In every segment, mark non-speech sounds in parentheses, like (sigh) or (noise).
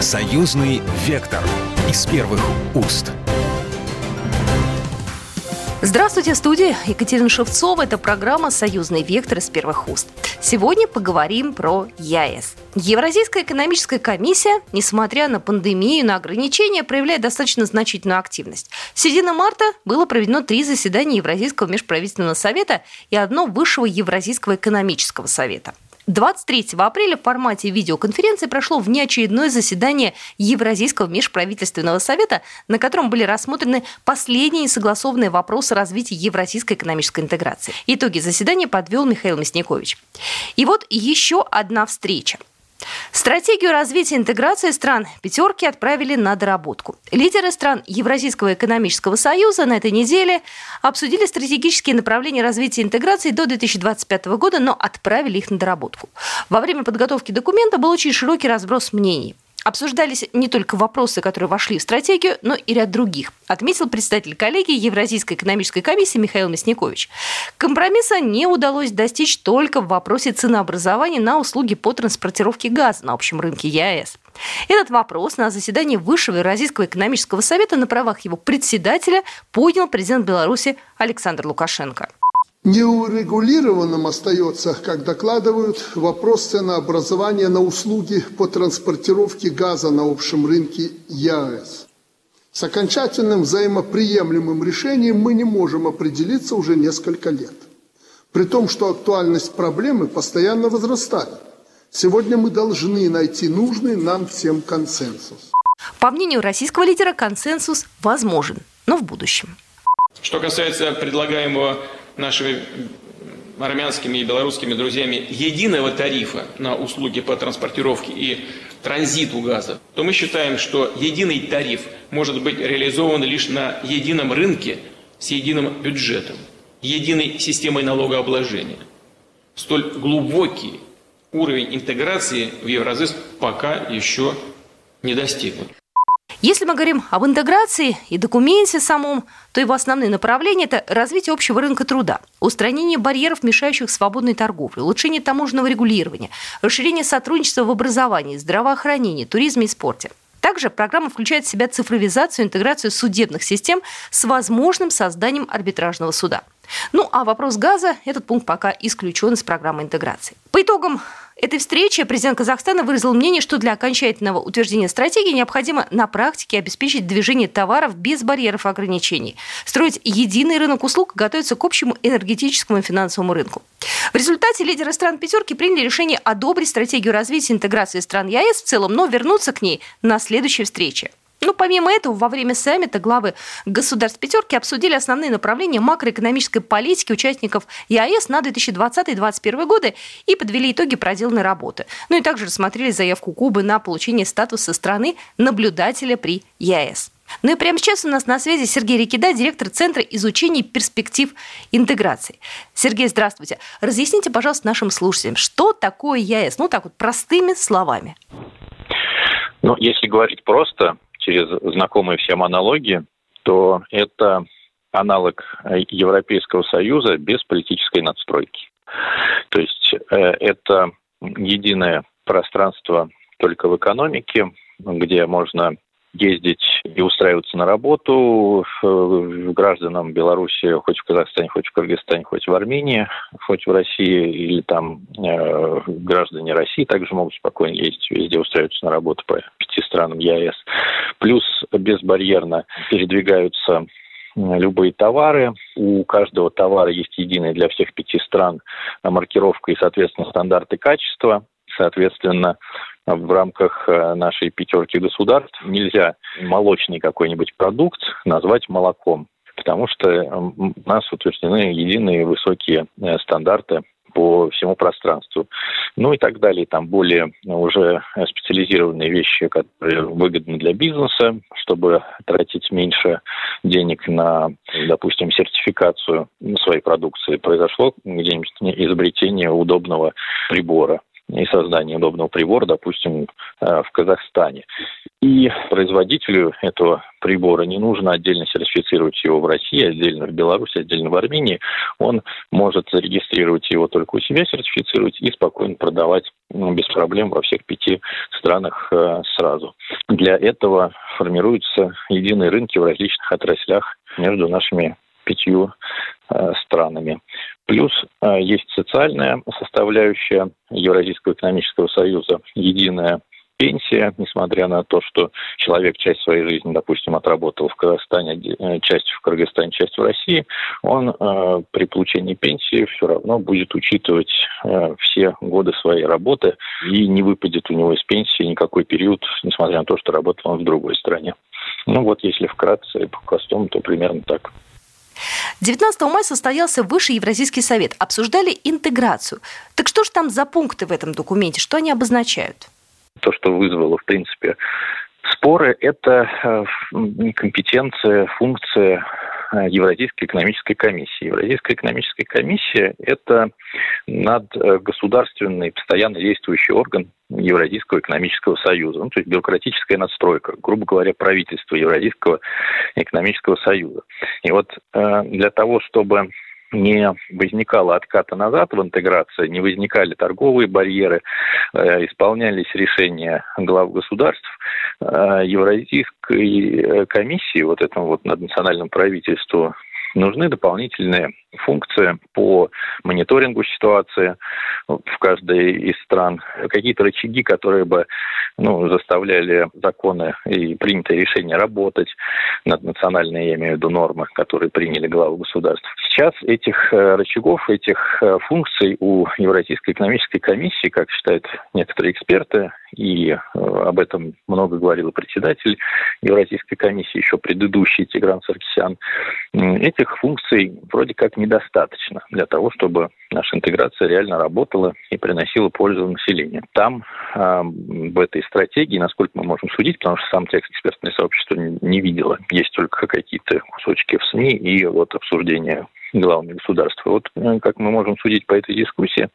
Союзный вектор из первых уст. Здравствуйте, студия Екатерина Шевцова. Это программа «Союзный вектор» из первых уст. Сегодня поговорим про ЕАЭС. Евразийская экономическая комиссия, несмотря на пандемию, на ограничения, проявляет достаточно значительную активность. С середины марта было проведено три заседания Евразийского межправительственного совета и одно Высшего Евразийского экономического совета – 23 апреля в формате видеоконференции прошло внеочередное заседание Евразийского межправительственного совета, на котором были рассмотрены последние несогласованные вопросы развития евразийской экономической интеграции. Итоги заседания подвел Михаил Мясникович. И вот еще одна встреча. Стратегию развития интеграции стран «пятерки» отправили на доработку. Лидеры стран Евразийского экономического союза на этой неделе обсудили стратегические направления развития интеграции до 2025 года, но отправили их на доработку. Во время подготовки документа был очень широкий разброс мнений – Обсуждались не только вопросы, которые вошли в стратегию, но и ряд других, отметил представитель коллегии Евразийской экономической комиссии Михаил Мясникович. Компромисса не удалось достичь только в вопросе ценообразования на услуги по транспортировке газа на общем рынке ЕАЭС. Этот вопрос на заседании Высшего Евразийского экономического совета на правах его председателя поднял президент Беларуси Александр Лукашенко. Неурегулированным остается, как докладывают, вопрос ценообразования на услуги по транспортировке газа на общем рынке ЕАЭС. С окончательным взаимоприемлемым решением мы не можем определиться уже несколько лет. При том, что актуальность проблемы постоянно возрастает. Сегодня мы должны найти нужный нам всем консенсус. По мнению российского лидера, консенсус возможен, но в будущем. Что касается предлагаемого нашими армянскими и белорусскими друзьями единого тарифа на услуги по транспортировке и транзиту газа, то мы считаем, что единый тариф может быть реализован лишь на едином рынке с единым бюджетом, единой системой налогообложения. Столь глубокий уровень интеграции в Евразис пока еще не достигнут. Если мы говорим об интеграции и документе самом, то его основные направления – это развитие общего рынка труда, устранение барьеров, мешающих свободной торговле, улучшение таможенного регулирования, расширение сотрудничества в образовании, здравоохранении, туризме и спорте. Также программа включает в себя цифровизацию и интеграцию судебных систем с возможным созданием арбитражного суда. Ну а вопрос газа, этот пункт пока исключен из программы интеграции. По итогам этой встречи президент Казахстана выразил мнение, что для окончательного утверждения стратегии необходимо на практике обеспечить движение товаров без барьеров и ограничений, строить единый рынок услуг готовиться к общему энергетическому и финансовому рынку. В результате лидеры стран «пятерки» приняли решение одобрить стратегию развития интеграции стран ЕАЭС в целом, но вернуться к ней на следующей встрече. Ну, помимо этого, во время саммита главы государств пятерки обсудили основные направления макроэкономической политики участников ЕАЭС на 2020-2021 годы и подвели итоги проделанной работы. Ну и также рассмотрели заявку Кубы на получение статуса страны наблюдателя при ЕАЭС. Ну и прямо сейчас у нас на связи Сергей Рикида, директор Центра изучения перспектив интеграции. Сергей, здравствуйте. Разъясните, пожалуйста, нашим слушателям, что такое ЕАЭС? Ну так вот, простыми словами. Ну, если говорить просто, через знакомые всем аналогии, то это аналог Европейского Союза без политической надстройки. То есть э, это единое пространство только в экономике, где можно ездить и устраиваться на работу гражданам Беларуси, хоть в Казахстане, хоть в Кыргызстане, хоть в Армении, хоть в России, или там э, граждане России также могут спокойно ездить везде, устраиваться на работу по пяти странам ЕАЭС. Плюс безбарьерно передвигаются любые товары. У каждого товара есть единая для всех пяти стран маркировка и, соответственно, стандарты качества. Соответственно, в рамках э, нашей пятерки государств нельзя молочный какой-нибудь продукт назвать молоком, потому что у нас утверждены единые высокие э, стандарты по всему пространству. Ну и так далее. Там более уже специализированные вещи, которые выгодны для бизнеса, чтобы тратить меньше денег на, допустим, сертификацию своей продукции. Произошло где-нибудь изобретение удобного прибора и создание удобного прибора, допустим, э, в Казахстане. И производителю этого прибора не нужно отдельно сертифицировать его в России, отдельно в Беларуси, отдельно в Армении. Он может зарегистрировать его только у себя, сертифицировать и спокойно продавать ну, без проблем во всех пяти странах э, сразу. Для этого формируются единые рынки в различных отраслях между нашими пятью э, странами. Плюс э, есть социальная составляющая Евразийского экономического союза, единая пенсия, несмотря на то, что человек часть своей жизни, допустим, отработал в Казахстане, э, часть в Кыргызстане, часть в России, он э, при получении пенсии все равно будет учитывать э, все годы своей работы и не выпадет у него из пенсии никакой период, несмотря на то, что работал он в другой стране. Ну вот, если вкратце и по-простому, то примерно так. 19 мая состоялся Высший Евразийский совет. Обсуждали интеграцию. Так что же там за пункты в этом документе? Что они обозначают? То, что вызвало, в принципе, споры, это э, компетенция, функция Евразийской экономической комиссии. Евразийская экономическая комиссия – это надгосударственный постоянно действующий орган Евразийского экономического союза, ну, то есть бюрократическая надстройка, грубо говоря, правительство Евразийского экономического союза. И вот э, для того, чтобы не возникало отката назад в интеграции, не возникали торговые барьеры, э, исполнялись решения глав государств, э, Евразийской комиссии, вот этому вот наднациональному правительству нужны дополнительные функции по мониторингу ситуации в каждой из стран, какие-то рычаги, которые бы ну, заставляли законы и принятые решения работать над национальной, я имею в виду, нормы, которые приняли главы государств. Сейчас этих э, рычагов, этих э, функций у Евразийской экономической комиссии, как считают некоторые эксперты, и э, об этом много говорил председатель Евразийской комиссии, еще предыдущий Тигран Саркисян, этих функций вроде как недостаточно для того, чтобы наша интеграция реально работала и приносила пользу населению. Там э, в этой стратегии, насколько мы можем судить, потому что сам текст экспертное сообщество не видело, есть только какие-то кусочки в СМИ и вот обсуждения главами государства. Вот э, как мы можем судить по этой дискуссии,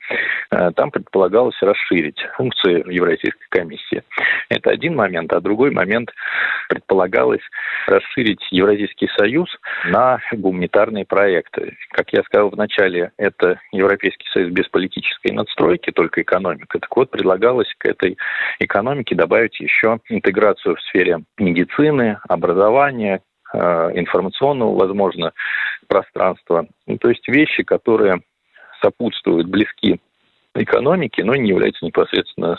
э, там предполагалось расширить функции Евразийской комиссии. Это один момент, а другой момент предполагалось расширить Евразийский союз на гуманитарные проекты. Как я сказал в начале, это Европейский союз без политической надстройки, только экономика. Так вот, предлагалось к этой экономике добавить еще интеграцию в сфере медицины, образования, информационного, возможно, пространства. Ну, то есть вещи, которые сопутствуют, близки экономике, но не являются непосредственно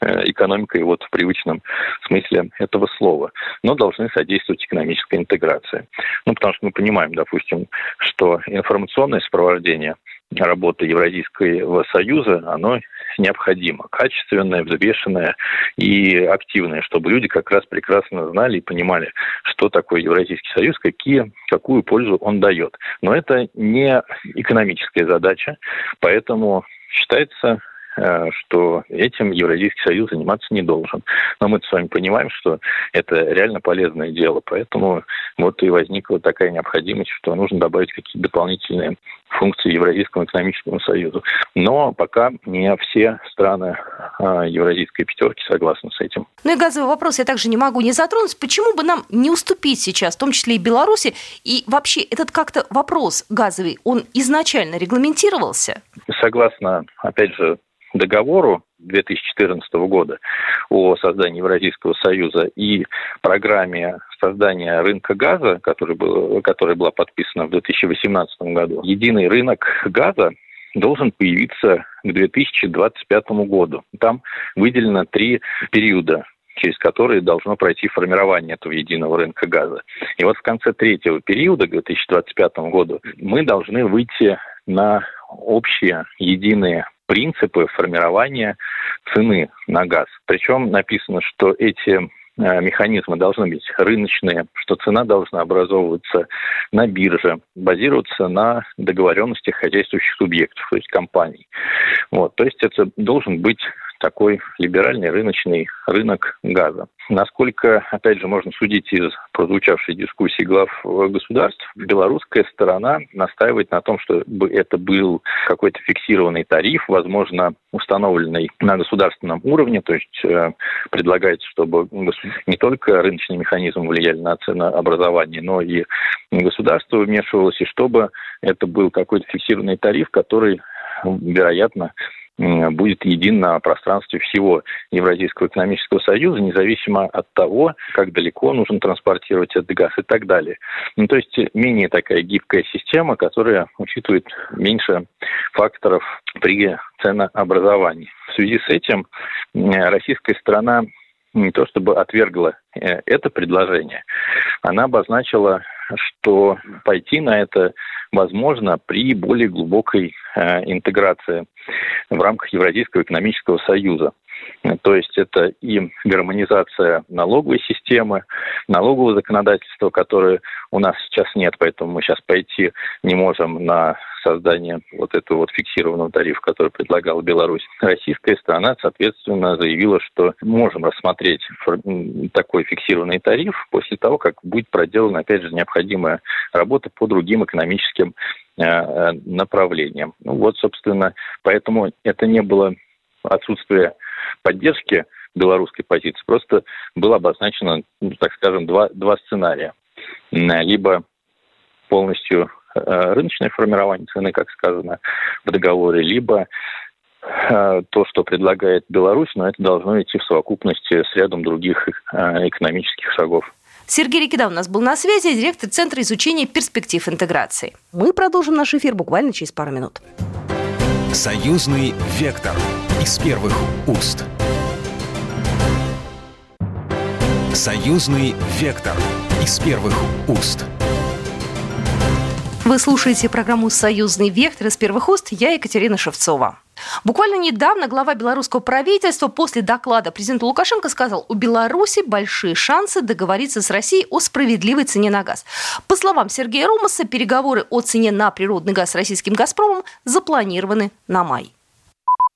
э, экономикой вот в привычном смысле этого слова, но должны содействовать экономической интеграции. Ну, потому что мы понимаем, допустим, что информационное сопровождение работы Евразийского союза, оно необходимо. Качественное, взвешенное и активное, чтобы люди как раз прекрасно знали и понимали, что такое Евразийский союз, какие, какую пользу он дает. Но это не экономическая задача, поэтому считается что этим Евразийский союз заниматься не должен. Но мы с вами понимаем, что это реально полезное дело, поэтому вот и возникла такая необходимость, что нужно добавить какие-то дополнительные функции Евразийскому экономическому союзу. Но пока не все страны а, Евразийской пятерки согласны с этим. Ну и газовый вопрос я также не могу не затронуть. Почему бы нам не уступить сейчас, в том числе и Беларуси? И вообще этот как-то вопрос газовый, он изначально регламентировался? Согласно, опять же, договору 2014 года о создании Евразийского союза и программе создания рынка газа, который был, которая была подписана в 2018 году, единый рынок газа должен появиться к 2025 году. Там выделено три периода через которые должно пройти формирование этого единого рынка газа. И вот в конце третьего периода, к 2025 году, мы должны выйти на общие единые принципы формирования цены на газ. Причем написано, что эти э, механизмы должны быть рыночные, что цена должна образовываться на бирже, базироваться на договоренностях хозяйствующих субъектов, то есть компаний. Вот, то есть это должен быть такой либеральный рыночный рынок газа. Насколько, опять же, можно судить из прозвучавшей дискуссии глав государств, белорусская сторона настаивает на том, что это был какой-то фиксированный тариф, возможно, установленный на государственном уровне, то есть э, предлагается, чтобы не только рыночный механизм влияли на ценообразование, но и государство вмешивалось, и чтобы это был какой-то фиксированный тариф, который, вероятно, будет един на пространстве всего Евразийского экономического союза, независимо от того, как далеко нужно транспортировать этот газ и так далее. Ну, то есть менее такая гибкая система, которая учитывает меньше факторов при ценообразовании. В связи с этим российская сторона не то чтобы отвергла э, это предложение, она обозначила, что пойти на это возможно при более глубокой э, интеграции в рамках Евразийского экономического союза. То есть это и гармонизация налоговой системы, налогового законодательства, которое у нас сейчас нет, поэтому мы сейчас пойти не можем на создание вот этого вот фиксированного тарифа, который предлагала Беларусь. Российская сторона, соответственно, заявила, что можем рассмотреть такой фиксированный тариф после того, как будет проделана, опять же, необходимая работа по другим экономическим э, э, направлениям. Ну вот, собственно, поэтому это не было отсутствие поддержки белорусской позиции, просто было обозначено, ну, так скажем, два, два сценария. Либо полностью э, рыночное формирование цены, как сказано в договоре, либо э, то, что предлагает Беларусь, но это должно идти в совокупности с рядом других э, экономических шагов. Сергей Рикида у нас был на связи, директор Центра изучения перспектив интеграции. Мы продолжим наш эфир буквально через пару минут. Союзный вектор из первых уст. Союзный вектор из первых уст. Вы слушаете программу «Союзный вектор» из первых уст. Я Екатерина Шевцова. Буквально недавно глава белорусского правительства после доклада президента Лукашенко сказал, у Беларуси большие шансы договориться с Россией о справедливой цене на газ. По словам Сергея Румаса, переговоры о цене на природный газ с российским «Газпромом» запланированы на май.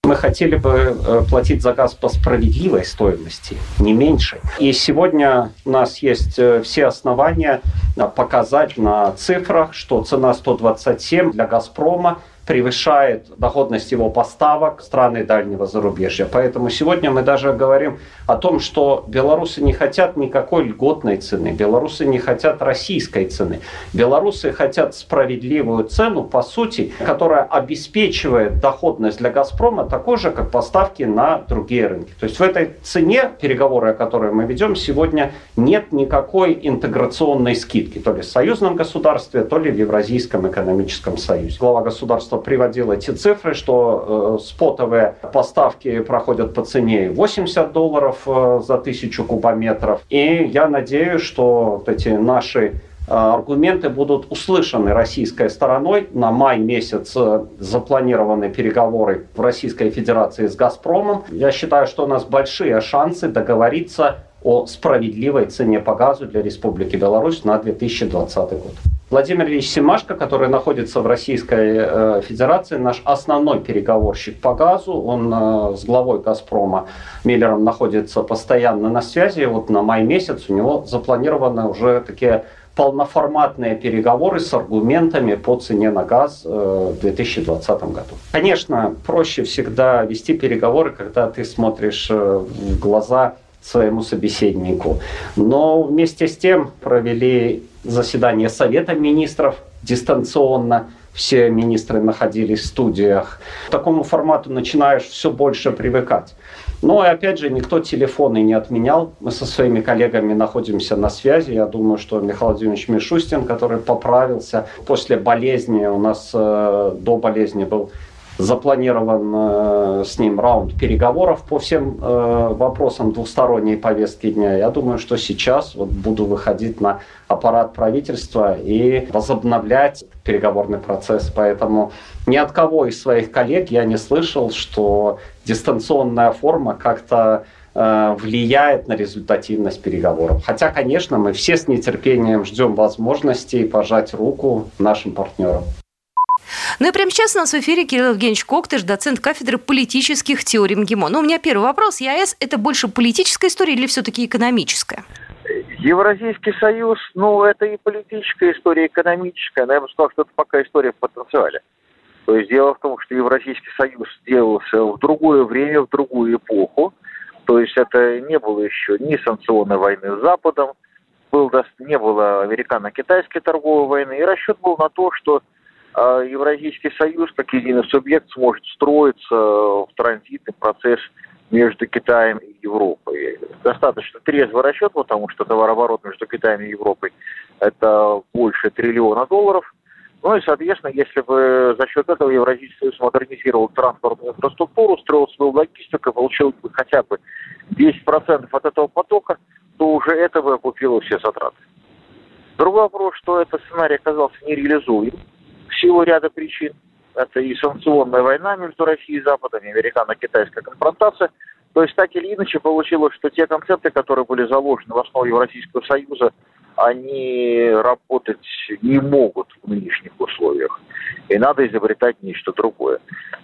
Мы хотели бы э, платить за газ по справедливой стоимости, не меньше. И сегодня у нас есть э, все основания э, показать на цифрах, что цена 127 для «Газпрома» превышает доходность его поставок страны дальнего зарубежья. Поэтому сегодня мы даже говорим о том, что белорусы не хотят никакой льготной цены, белорусы не хотят российской цены. Белорусы хотят справедливую цену, по сути, которая обеспечивает доходность для «Газпрома» такой же, как поставки на другие рынки. То есть в этой цене, переговоры, о которой мы ведем сегодня, нет никакой интеграционной скидки, то ли в союзном государстве, то ли в Евразийском экономическом союзе. Глава государства руководство приводило эти цифры, что э, спотовые поставки проходят по цене 80 долларов э, за тысячу кубометров. И я надеюсь, что вот эти наши э, аргументы будут услышаны российской стороной. На май месяц э, запланированы переговоры в Российской Федерации с «Газпромом». Я считаю, что у нас большие шансы договориться о справедливой цене по газу для Республики Беларусь на 2020 год. Владимир Ильич Семашко, который находится в Российской э, Федерации, наш основной переговорщик по газу, он э, с главой «Газпрома» Миллером находится постоянно на связи. Вот на май месяц у него запланированы уже такие полноформатные переговоры с аргументами по цене на газ э, в 2020 году. Конечно, проще всегда вести переговоры, когда ты смотришь в глаза своему собеседнику. Но вместе с тем провели заседание Совета министров дистанционно. Все министры находились в студиях. К такому формату начинаешь все больше привыкать. Но и опять же, никто телефоны не отменял. Мы со своими коллегами находимся на связи. Я думаю, что Михаил Владимирович Мишустин, который поправился после болезни, у нас э, до болезни был запланирован э, с ним раунд переговоров по всем э, вопросам двусторонней повестки дня. Я думаю, что сейчас вот буду выходить на аппарат правительства и возобновлять переговорный процесс. Поэтому ни от кого из своих коллег я не слышал, что дистанционная форма как-то э, влияет на результативность переговоров. Хотя, конечно, мы все с нетерпением ждем возможности пожать руку нашим партнерам. Ну и прямо сейчас у нас в эфире Кирилл Евгеньевич Коктыш, доцент кафедры политических теорий МГИМО. Ну, у меня первый вопрос. ЕАЭС – это больше политическая история или все-таки экономическая? Евразийский союз, ну, это и политическая история, и экономическая, но я бы сказал, что это пока история в потенциале. То есть дело в том, что Евразийский союз сделался в другое время, в другую эпоху. То есть это не было еще ни санкционной войны с Западом, был, не было американо-китайской торговой войны, и расчет был на то, что Евразийский союз как единый субъект сможет строиться в транзитный процесс между Китаем и Европой. Достаточно трезвый расчет, потому что товарооборот между Китаем и Европой это больше триллиона долларов. Ну и, соответственно, если бы за счет этого Евразийский союз модернизировал транспортную инфраструктуру, строил свою логистику, получил бы хотя бы 10% от этого потока, то уже это бы окупило все затраты. Другой вопрос, что этот сценарий оказался нереализуем в силу ряда причин. Это и санкционная война между Россией и Западом, и американо-китайская конфронтация. То есть так или иначе получилось, что те концепты, которые были заложены в основу Евразийского союза, они работать не могут в нынешних условиях. И надо изобретать нечто другое.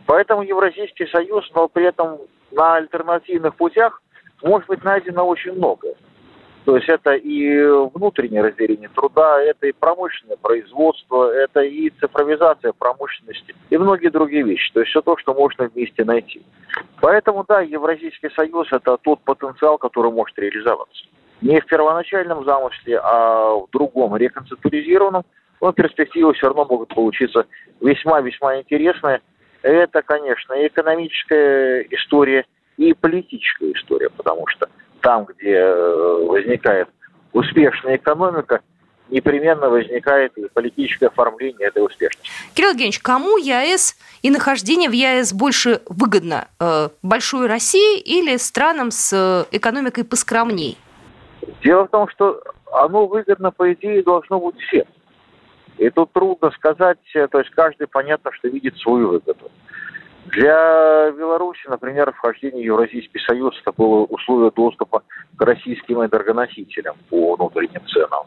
Поэтому Евразийский союз, но при этом на альтернативных путях может быть найдено очень многое. То есть это и внутреннее разделение труда, это и промышленное производство, это и цифровизация промышленности и многие другие вещи. То есть все то, что можно вместе найти. Поэтому, да, Евразийский союз – это тот потенциал, который может реализоваться. Не в первоначальном замысле, а в другом, реконцептуризированном, но перспективы все равно могут получиться весьма-весьма интересные. Это, конечно, экономическая история, и политическая история, потому что там, где э, возникает успешная экономика, непременно возникает и политическое оформление этой успешности. Кирилл Евгеньевич, кому ЕАЭС и нахождение в ЕАЭС больше выгодно? Э, большой России или странам с э, экономикой поскромней? Дело в том, что оно выгодно, по идее, должно быть всем. И тут трудно сказать, то есть каждый понятно, что видит свою выгоду. Для Беларуси, например, вхождение в Евразийский союз – это было условие доступа к российским энергоносителям по внутренним ценам.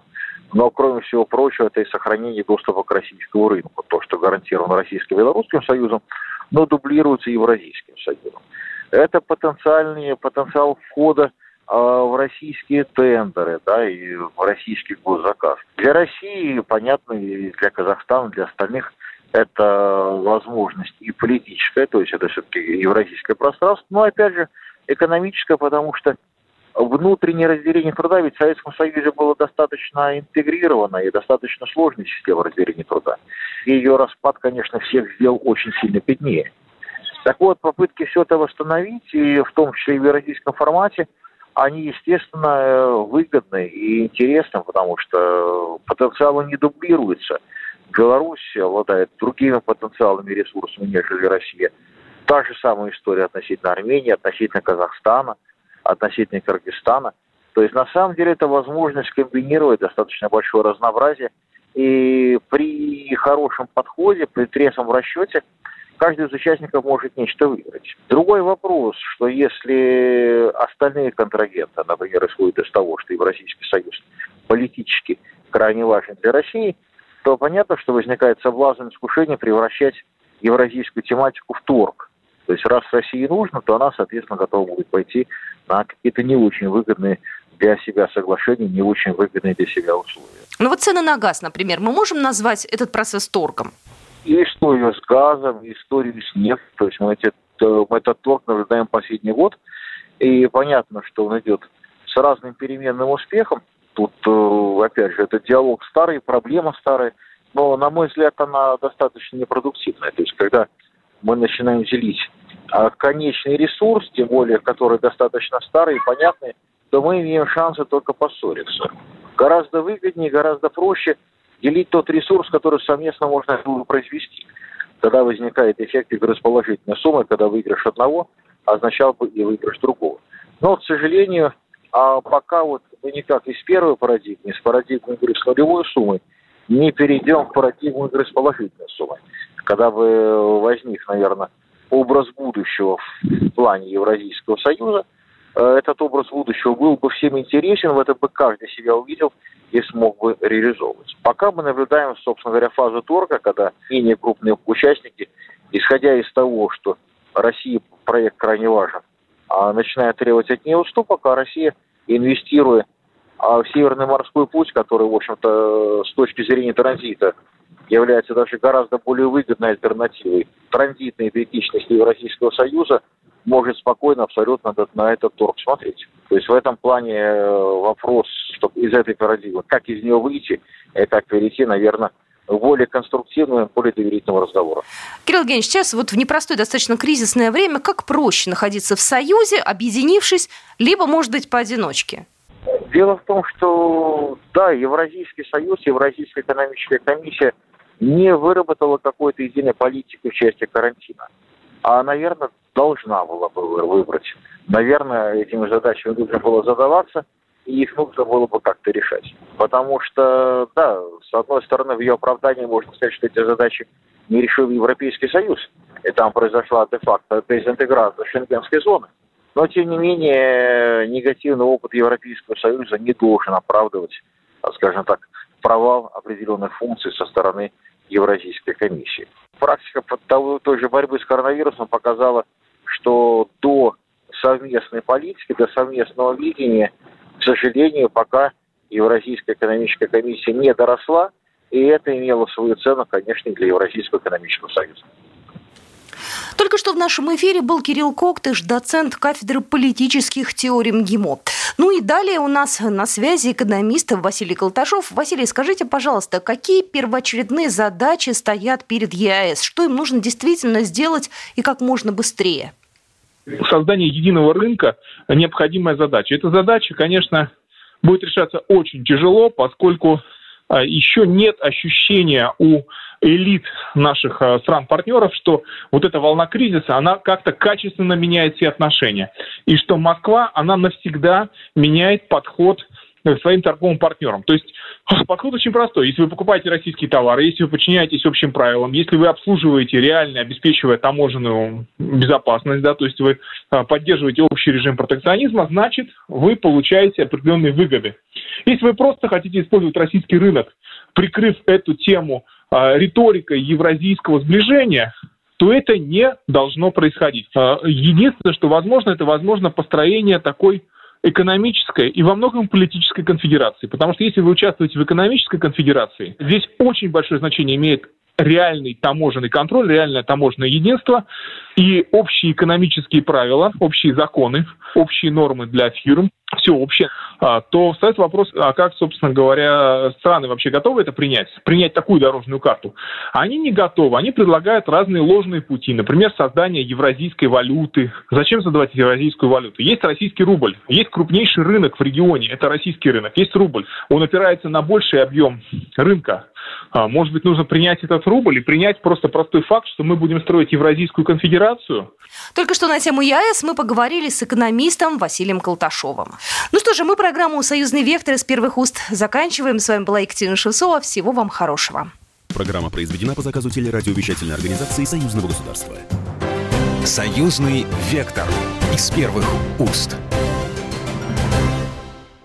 Но, кроме всего прочего, это и сохранение доступа к российскому рынку. То, что гарантировано Российско-Белорусским союзом, но дублируется Евразийским союзом. Это потенциальный потенциал входа э, в российские тендеры да, и в российский госзаказ. Для России, понятно, и для Казахстана, для остальных – это возможность и политическая, то есть это все-таки евразийское пространство, но опять же экономическое, потому что внутреннее разделение труда ведь в Советском Союзе было достаточно интегрировано и достаточно сложная система разделения труда. И ее распад, конечно, всех сделал очень сильно беднее. Так вот, попытки все это восстановить, и в том числе и в евразийском формате, они, естественно, выгодны и интересны, потому что потенциалы не дублируются – Беларусь обладает другими потенциалами и ресурсами, нежели Россия. Та же самая история относительно Армении, относительно Казахстана, относительно Кыргызстана. То есть на самом деле это возможность комбинировать достаточно большое разнообразие. И при хорошем подходе, при трезвом расчете, каждый из участников может нечто выиграть. Другой вопрос, что если остальные контрагенты, например, исходят из того, что Евразийский союз политически крайне важен для России – то понятно, что возникает соблазн искушение превращать евразийскую тематику в торг. То есть раз России нужно, то она, соответственно, готова будет пойти на какие-то не очень выгодные для себя соглашения, не очень выгодные для себя условия. Ну вот цены на газ, например, мы можем назвать этот процесс торгом? И историю с газом, и историю с нефтью. То есть мы, эти, мы этот торг наблюдаем последний год. И понятно, что он идет с разным переменным успехом. Тут, э, опять же, это диалог старый, проблема старая, но, на мой взгляд, она достаточно непродуктивная. То есть, когда мы начинаем делить конечный ресурс, тем более, который достаточно старый и понятный, то мы имеем шансы только поссориться. Гораздо выгоднее, гораздо проще делить тот ресурс, который совместно можно произвести. Тогда возникает эффект игры с положительной суммой, когда выигрыш одного означал бы и выигрыш другого. Но, к сожалению, а пока вот мы никак из первой парадигмы, из парадигмы игры с нулевой суммой, не перейдем в парадигму игры с положительной суммой. Когда бы возник, наверное, образ будущего в плане Евразийского союза, э, этот образ будущего был бы всем интересен, в этом бы каждый себя увидел и смог бы реализовывать. Пока мы наблюдаем, собственно говоря, фазу торга, когда менее крупные участники, исходя из того, что России проект крайне важен, а начинают требовать от нее уступок, а Россия, инвестируя а в Северный морской путь, который, в общем-то, с точки зрения транзита является даже гораздо более выгодной альтернативой транзитной идентичности Евразийского Союза, может спокойно абсолютно на этот торг смотреть. То есть в этом плане э, вопрос, чтобы из этой парадигмы, как из нее выйти, и как перейти, наверное, более конструктивного, более доверительного разговора. Кирилл Евгеньевич, сейчас вот в непростое, достаточно кризисное время, как проще находиться в Союзе, объединившись, либо, может быть, поодиночке? Дело в том, что, да, Евразийский союз, Евразийская экономическая комиссия не выработала какой-то единой политики в части карантина. А, наверное, должна была бы выбрать. Наверное, этими задачами нужно было задаваться, и их нужно было бы как-то решать. Потому что, да, с одной стороны, в ее оправдании можно сказать, что эти задачи не решил Европейский Союз, и там произошла де-факто дезинтеграция шенгенской зоны. Но, тем не менее, негативный опыт Европейского Союза не должен оправдывать, скажем так, провал определенных функций со стороны Евразийской комиссии. Практика той же борьбы с коронавирусом показала, что до совместной политики, до совместного видения, к сожалению, пока Евразийская экономическая комиссия не доросла, и это имело свою цену, конечно, для Евразийского экономического союза. Только что в нашем эфире был Кирилл Коктыш, доцент кафедры политических теорий МГИМО. Ну и далее у нас на связи экономист Василий Колташов. Василий, скажите, пожалуйста, какие первоочередные задачи стоят перед ЕАЭС? Что им нужно действительно сделать и как можно быстрее? Создание единого рынка – необходимая задача. Эта задача, конечно, будет решаться очень тяжело, поскольку а, еще нет ощущения у элит наших э, стран-партнеров, что вот эта волна кризиса, она как-то качественно меняет все отношения. И что Москва, она навсегда меняет подход своим торговым партнерам. То есть (laughs) подход очень простой. Если вы покупаете российские товары, если вы подчиняетесь общим правилам, если вы обслуживаете реально, обеспечивая таможенную безопасность, да, то есть вы э, поддерживаете общий режим протекционизма, значит, вы получаете определенные выгоды. Если вы просто хотите использовать российский рынок, прикрыв эту тему а, риторикой евразийского сближения, то это не должно происходить. Единственное, что возможно, это возможно построение такой экономической и во многом политической конфедерации. Потому что если вы участвуете в экономической конфедерации, здесь очень большое значение имеет реальный таможенный контроль, реальное таможенное единство и общие экономические правила, общие законы, общие нормы для фирм, все общее, а, то встает вопрос, а как, собственно говоря, страны вообще готовы это принять, принять такую дорожную карту? Они не готовы, они предлагают разные ложные пути, например, создание евразийской валюты. Зачем создавать евразийскую валюту? Есть российский рубль, есть крупнейший рынок в регионе, это российский рынок, есть рубль. Он опирается на больший объем рынка, а, может быть, нужно принять этот рубль и принять просто простой факт, что мы будем строить Евразийскую конфедерацию? Только что на тему ЕАЭС мы поговорили с экономистом Василием Колташовым. Ну что же, мы программу «Союзный вектор» из первых уст заканчиваем. С вами была Екатерина Шевцова. Всего вам хорошего. Программа произведена по заказу телерадиовещательной организации Союзного государства. «Союзный вектор» из первых уст.